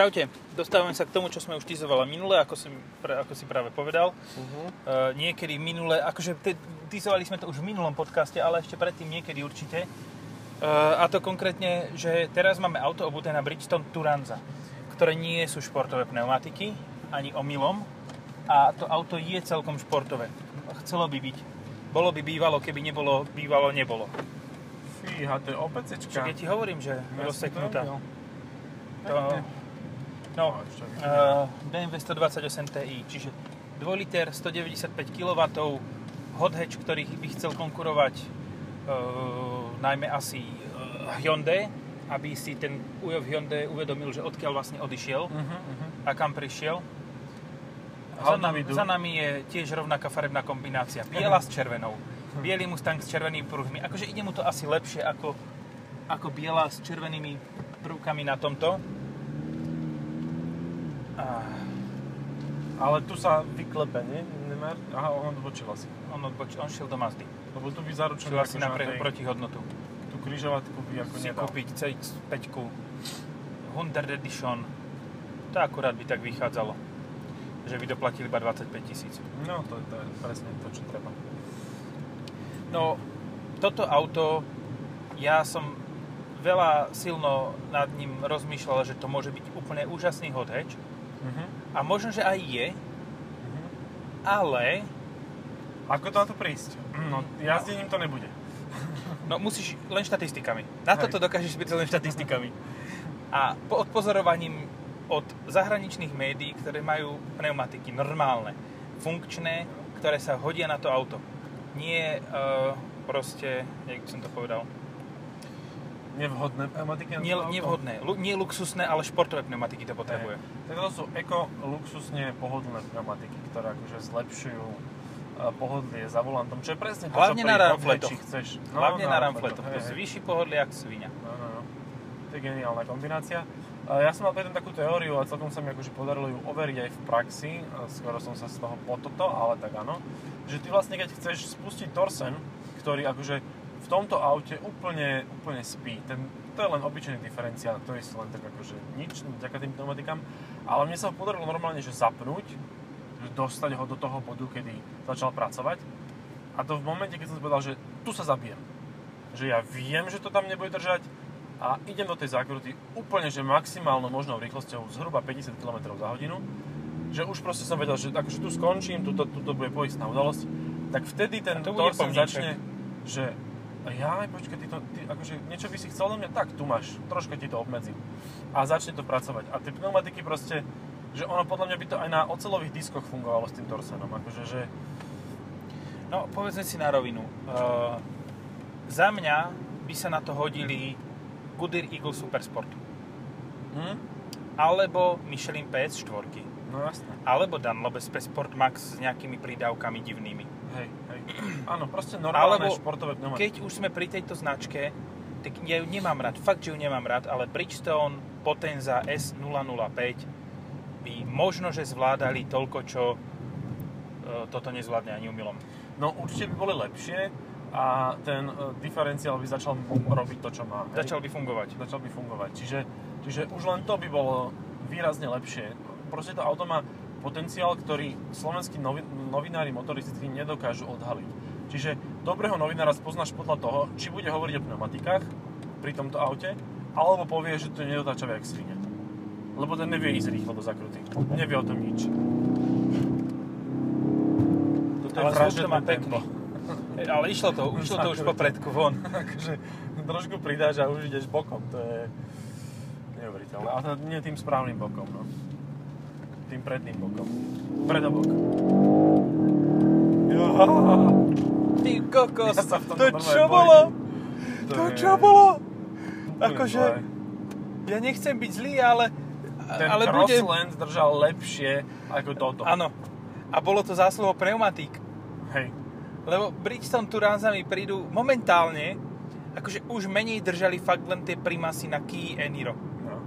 Čaute, dostávame sa k tomu, čo sme už tizovali minule, ako si, ako si práve povedal. Uh-huh. Uh, niekedy minule, akože te, tizovali sme to už v minulom podcaste, ale ešte predtým niekedy určite. Uh, a to konkrétne, že teraz máme auto obuté na Bridgestone Turanza, ktoré nie sú športové pneumatiky, ani omylom. A to auto je celkom športové. Chcelo by byť. Bolo by bývalo, keby nebolo, bývalo nebolo. Fíha, to je OPCčka. Čiže keď ti hovorím, že Ja rozseknutá. To, no, uh, BMW 128 Ti, čiže 2 liter, 195 kW, hot hatch, ktorý by chcel konkurovať uh, najmä asi uh, Hyundai, aby si ten Ujo Hyundai uvedomil, že odkiaľ vlastne odišiel Uh-huh, uh-huh. a kam prišiel. Za, do? za nami je tiež rovnaká farebná kombinácia. Biela s červenou. Bielý Mustang s červenými pruhmi. Akože ide mu to asi lepšie ako, ako biela s červenými prvkami na tomto. Ale tu sa vyklepe, nie? Nemá... Aha, on odbočil asi. on, odboč, on šiel do Mazdy. Lebo tu by zaručený Šiel asi na pre, protihodnotu. Tú križovatku by ako Si nedal. kúpiť CX-5, Hunter Edition. To akurát by tak vychádzalo. Že by doplatili iba 25 tisíc. No, to, to je presne to, čo treba. No, toto auto, ja som veľa silno nad ním rozmýšľal, že to môže byť úplne úžasný hot hatch. Uh-huh. A možno, že aj je, Uh-huh. ale Ako to na to prísť? No, jazdením to nebude. no, musíš len štatistikami. Na Hej. toto dokážeš byť len štatistikami. A po odpozorovaním od zahraničných médií, ktoré majú pneumatiky normálne, funkčné, ktoré sa hodia na to auto. Nie uh, proste, jak by som to povedal, Nevhodné pneumatiky na nie, to nevhodné, lu, nie luxusné, ale športové pneumatiky to potrebuje. Tak to sú eko, luxusne pohodlné pneumatiky, ktoré akože zlepšujú pohodlie za volantom, čo je presne to, Hlavne čo na ramfletoch. Chceš. Hlavne na ramfletoch, to hej, hej. zvýši pohodlie jak svinia. No, no, no. To je geniálna kombinácia. Ja som mal predtým takú teóriu a celkom sa mi akože podarilo ju overiť aj v praxi. Skoro som sa z toho pototo, ale tak áno. Že ty vlastne, keď chceš spustiť Torsen, ktorý akože tomto aute úplne, úplne spí. Ten, to je len obyčajný diferenciál, ktorý si len tak akože nič, vďaka tým pneumatikám. Ale mne sa ho podarilo normálne, že zapnúť, že dostať ho do toho bodu, kedy začal pracovať. A to v momente, keď som si povedal, že tu sa zabijem. Že ja viem, že to tam nebude držať a idem do tej zákruty úplne, že maximálnou možnou rýchlosťou zhruba 50 km za hodinu. Že už proste som vedel, že akože tu skončím, tuto, tuto bude poistná udalosť. Tak vtedy ten to Torsen začne, že ja, počkaj, ty, to, ty, akože niečo by si chcel do mňa, tak tu máš, troška ti to obmedzím. A začne to pracovať. A tie pneumatiky proste, že ono podľa mňa by to aj na ocelových diskoch fungovalo s tým Torsenom. Akože, že No, povedzme si na rovinu. Uh, za mňa by sa na to hodili Goodyear Eagle Supersport. hm? Alebo Michelin PS4. No jasné. Alebo Dunlop SP Sport Max s nejakými prídavkami divnými. Hej, hej. Áno, proste normálne Alebo športové pneumatiky. Keď už sme pri tejto značke, tak ja ju nemám rád, fakt, že ju nemám rád, ale Bridgestone Potenza S005 by možno, že zvládali toľko, čo e, toto nezvládne ani umylom. No určite by boli lepšie a ten uh, diferenciál by začal robiť to, čo má. hej. Začal by fungovať. začal by fungovať. Čiže, čiže už len to by bolo výrazne lepšie. Proste to auto má potenciál, ktorý slovenskí novi, novinári motoristickí nedokážu odhaliť. Čiže dobrého novinára spoznáš podľa toho, či bude hovoriť o pneumatikách pri tomto aute, alebo povie, že to je nedotáčavé jak svine. Lebo ten nevie ísť rýchlo do zakruty. Nevie o tom nič. Toto Ale zvuk to má pekný. Ale išlo to, išlo to už po predku von. akože trošku pridáš a už ideš bokom, to je neuveriteľné. Ale to nie tým správnym bokom, no. Tým predným bokom. Predobok. Ty kokos, Ja to čo bojím. bolo? To To je- čo bolo? Akože, ja nechcem byť zlý, ale, Ten ale. Crossland držal lepšie ako toto. Áno. A bolo to zásluhou pneumatík. Hej. Lebo Bridgestone Turanza mi prídu momentálne, akože už menej držali fakt len tie primasy na Kia Eniro. No.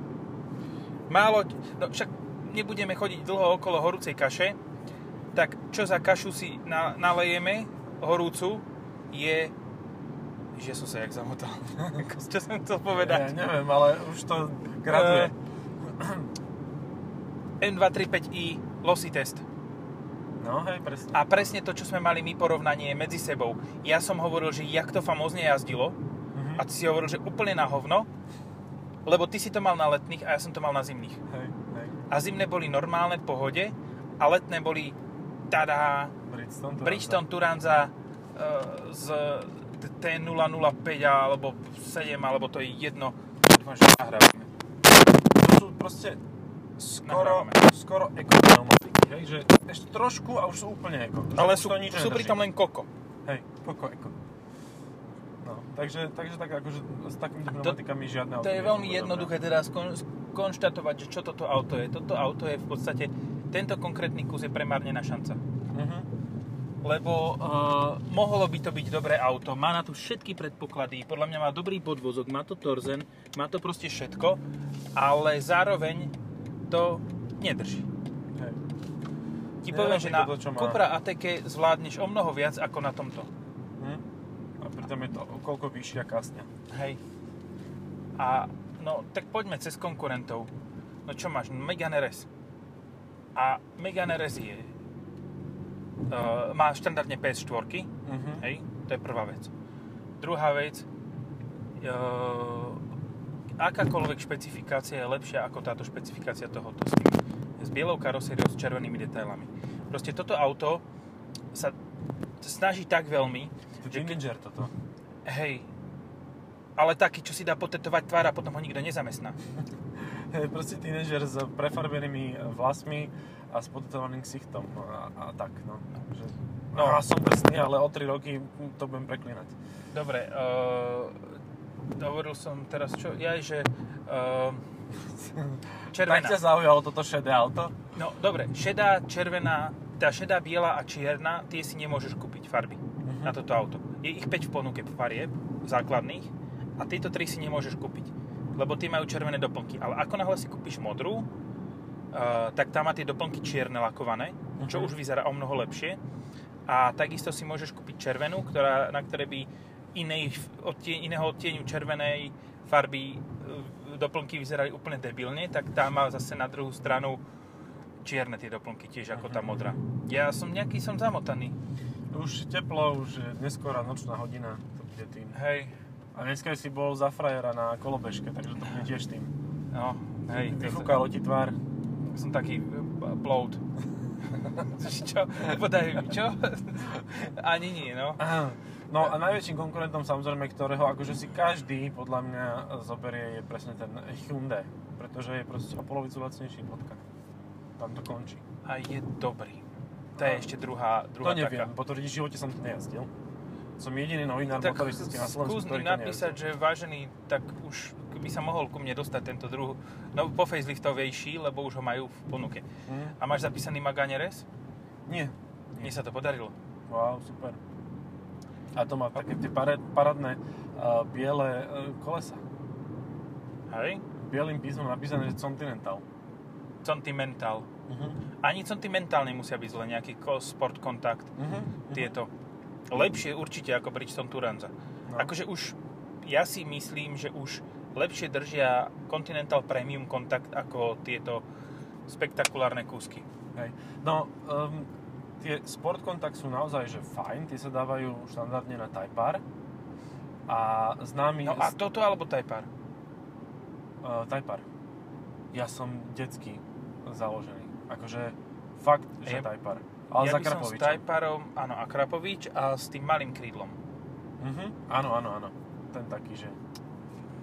Málo, no však nebudeme chodiť dlho okolo horúcej kaše, tak čo za kašu si na, nalejeme horúcu, je... Že som sa jak zamotal. čo som chcel Ja povedať? neviem, ale už to graduje. M235i lossy test. No hej, presne. A presne to, čo sme mali my porovnanie medzi sebou. Ja som hovoril, že jak to famózne jazdilo Mhm. a ty si hovoril, že úplne na hovno, lebo ty si to mal na letných a ja som to mal na zimných. Hej. A zimné boli normálne v pohode a letné boli tada Bridgestone. to Bridgestone Turanza e, z T005 alebo 7, alebo to je jedno. Dúfam, že nahrávame. To sú proste skoro, Nahrávame. skoro eko pneumatiky, hej, že ešte trošku a už sú úplne eko. Ale sú, to nič sú pritom len koko. Hej, koko eko. No, takže, takže tak akože s takýmito to- pneumatikami žiadne To je veľmi jednoduché teraz kon, konštatovať, že čo toto auto je. Toto auto je v podstate, tento konkrétny kus je premárnená šanca. Uh-huh. Lebo uh, mohlo by to byť dobré auto, má na to všetky predpoklady, podľa mňa má dobrý podvozok, má to torzen, má to proste všetko, ale zároveň to nedrží. Hej. Ti Je poviem, že na to. Cupra Ateke zvládneš o mnoho viac ako na tomto. Hm? A pritom je to koľko vyššia kasňa. Hej. A no, tak poďme cez konkurentov. No čo máš? Megane RS. A Megane RS je... Uh, má štandardne PS4, Uh-huh. hej, to je prvá vec. Druhá vec, uh, akákoľvek špecifikácia je lepšia ako táto špecifikácia tohoto s, tým, s bielou karosériou s červenými detailami. Proste toto auto sa snaží tak veľmi, To že teenager toto. hej, ale taký, čo si dá potetovať tvár a potom ho nikto nezamestná. Proste teenager s prefarbenými vlasmi a s potetovaným ksichtom no, a, a tak, no. Že, no, a som drsný, ale o 3 roky to budem preklinať. Dobre, uh, hovoril som teraz čo, ja, že uh, Tak červená. ťa zaujalo toto šedé auto? No dobre, šedá, červená, tá šedá, biela a čierna, tie si nemôžeš kúpiť farby Mhm. na toto auto. Je ich 5 v ponuke farieb základných a tieto 3 si nemôžeš kúpiť, lebo tie majú červené doplnky. Ale ako náhle si kúpiš modrú, uh, tak tá má tie doplnky čierne lakované, čo Mhm. už vyzerá o mnoho lepšie. A takisto si môžeš kúpiť červenú, ktorá, na ktorej by inej, odtieň, iného odtieňu červenej farby e, doplnky vyzerali úplne debilne, tak tá má zase na druhú stranu čierne tie doplnky tiež ako tá Mhm. modrá. Ja som nejaký som zamotaný. Už teplo, už je neskorá nočná hodina, to bude tým. Hej, A dneska si bol za frajera na kolobežke, takže to bude tiež tým. no, hej, Vyfúkalo ti tvár. som taký e, bloat. čo? Podaj mi, čo? Ani nie, no. No a najväčším konkurentom samozrejme, ktorého akože si každý podľa mňa zoberie je presne ten Hyundai. Pretože je proste o polovicu lacnejší bodka. Tam to končí. A je dobrý. To je ešte druhá, druhá to neviem, taká. potvrdiť, v živote som to nejazdil. Som jediný novinár Tak motoristický na Slovensku, skús ktorý napísať, že vážený, tak už by sa mohol ku mne dostať tento druh, no po faceliftovejší, lebo už ho majú v ponuke. Hm? A máš zapísaný Magane RS? Nie. Mne sa to podarilo. Wow, super. A to má také tie parádne uh, biele uh, kolesa. Hej? Bielým písmom napísané, že Continental. Sentimental. Uh-huh. Ani sentimentál nemusia byť zle, nejaký sport kontakt, Uh-huh. tieto. Lepšie určite ako Bridgestone Turanza. No. Akože už, ja si myslím, že už lepšie držia Continental Premium kontakt ako tieto spektakulárne kúsky. Hej. No, um, tie Sport Contact sú naozaj že fajn, tie sa dávajú štandardne na Type R. A známy... No a toto alebo Type R? Uh, Type R. Ja som detský založený. Akože fakt, že Ja- Type R. Ale ja za by som s Krapovičom. Type Rom, áno, a Krapovič a s tým malým krídlom. Mhm. Áno, áno, áno. Ten taký, že...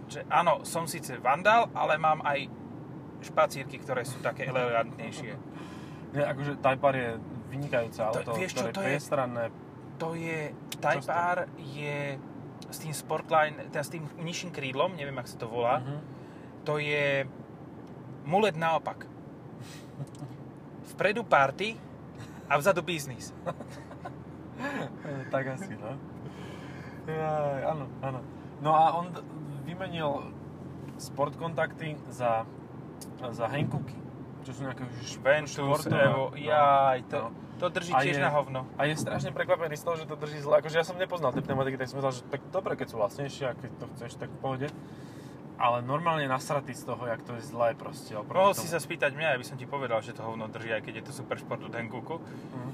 Že áno, som síce vandál, ale mám aj špacírky, ktoré sú také elegantnejšie. Nie, akože Type R je vynikajúce auto, vieš čo, ktoré to je priestranné. To je, Type Čo s tým? R je s tým Sportline, teda s tým nižším krídlom, neviem, ak sa to volá, Mhm. to je mulet naopak. Vpredu party a vzadu biznis. Tak asi, no. Áno, áno. No a on vymenil sport kontakty za, za Hankooky, čo sú nejaké už Ventus, športové. Evo, jaj, to, no. to drží A tiež je- na hovno. A je strašne prekvapený z toho, že to drží zle. Akože ja som nepoznal tie pneumatiky, tak som myslel, že tak dobre, keď sú vlastnejšie a keď to chceš, tak v pohode. Ale normálne nasratý z toho, jak to je zlé proste. Mohol si sa spýtať mňa, ja by som ti povedal, že to hovno drží, aj keď je to super šport od Hankooku. Mhm.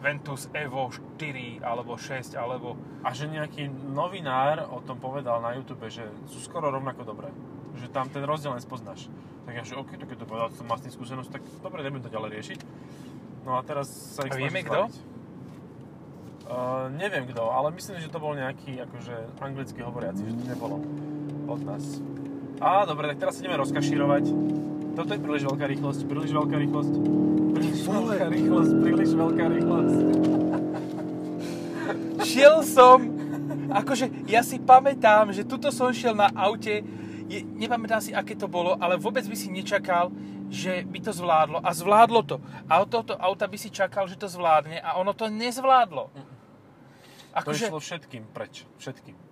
Ventus Evo 4 alebo 6 alebo... A že nejaký novinár o tom povedal na YouTube, že sú skoro rovnako dobré. Že tam ten rozdiel len spoznáš. Tak ja, že OK, tak keď to povedal, som mal s tým skúsenosť, tak dobre, ideme to ďalej riešiť. No a teraz sa ich A vieme kto? Uh, neviem kto, ale myslím, že to bol nejaký akože anglicky hovoriaci, že to nebolo od nás. Á, dobre, tak teraz ideme rozkašírovať. Toto je príliš veľká rýchlosť, príliš veľká rýchlosť, príliš veľká rýchlosť, príliš veľká rýchlosť. Šiel som, akože ja si pamätám, že tuto som šiel na aute, je, nepamätám si, aké to bolo, ale vôbec by si nečakal, že by to zvládlo. A zvládlo to. A od tohoto auta by si čakal, že to zvládne a ono to nezvládlo. To Akože, išlo všetkým preč, všetkým.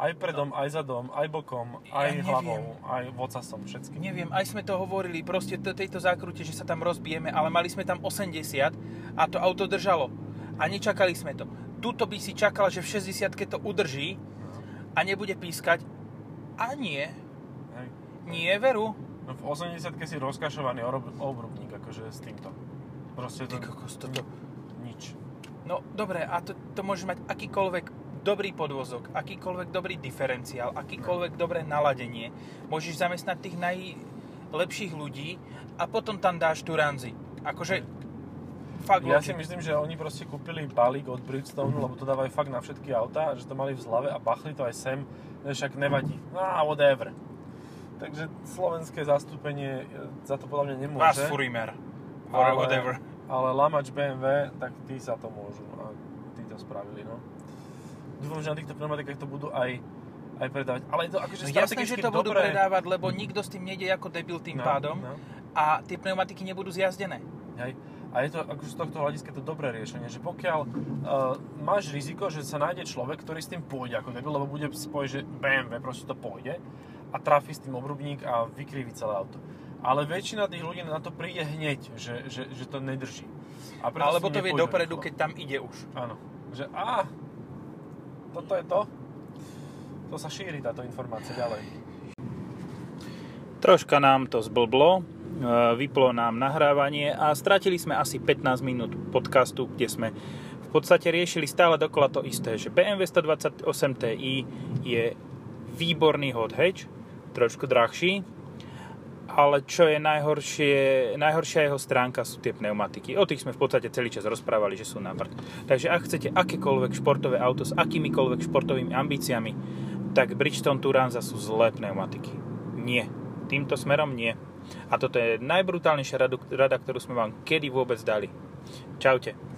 Aj predom, aj zadom, aj bokom, aj neviem. hlavou, aj vocasom, všetkým. neviem, aj sme to hovorili, proste to, tejto zákrute, že sa tam rozbijeme, ale mali sme tam 80 a to auto držalo. A nečakali sme to. Tuto by si čakal, že v 60 to udrží a nebude pískať. A nie. Hej. Nie, veru. No v 80 si rozkašovaný obrubník, akože s týmto. Proste to... Ty kokos, toto... Nič. No dobre, a to, to môže mať akýkoľvek dobrý podvozok, akýkoľvek dobrý diferenciál, akýkoľvek dobré naladenie. Môžeš zamestnať tých najlepších ľudí a potom tam dáš Turanzi. Akože fakt Ja si myslím, že oni proste kúpili balík od Bridgestone, lebo to dávajú fakt na všetky autá, že to mali v zlave a bachli to aj sem, však nevadí. No a whatever. Takže slovenské zastúpenie e, za to podľa mňa nemôže. Vás Furimer. Or ale, whatever. ale Lamač BMW, tak tí sa to môžu a tí to spravili, no. Dúfam, že na týchto pneumatikách to budú aj, aj predávať. Ale je to akože No jasné, že to budú dobré. predávať, lebo nikto s tým nejde ako debil tým No, pádom no. a tie pneumatiky nebudú zjazdené. Hej. A je to akože z tohto hľadiska to dobré riešenie, že pokiaľ uh, máš riziko, že sa nájde človek, ktorý s tým pôjde ako debil, lebo bude spojiť, že BMW proste to pôjde a trafí s tým obrubník a vykriví celé auto. Ale väčšina tých ľudí na to príde hneď, že, že, že to nedrží. A Alebo to vie dopredu, rýchlo. keď tam ide už. Áno. Že á, toto je to. To sa šíri táto informácia ďalej. Troška nám to zblblo, e, vyplo nám nahrávanie a stratili sme asi 15 minút podcastu, kde sme v podstate riešili stále dokola to isté, že BMW 128 Ti je výborný hot hatch, trošku drahší, ale čo je najhoršie, najhoršia jeho stránka sú tie pneumatiky. O tých sme v podstate celý čas rozprávali, že sú na prd. Takže ak chcete akékoľvek športové auto s akýmikoľvek športovými ambíciami, tak Bridgestone Turanza sú zlé pneumatiky. Nie. Týmto smerom nie. A toto je najbrutálnejšia rada, ktorú sme vám kedy vôbec dali. Čaute.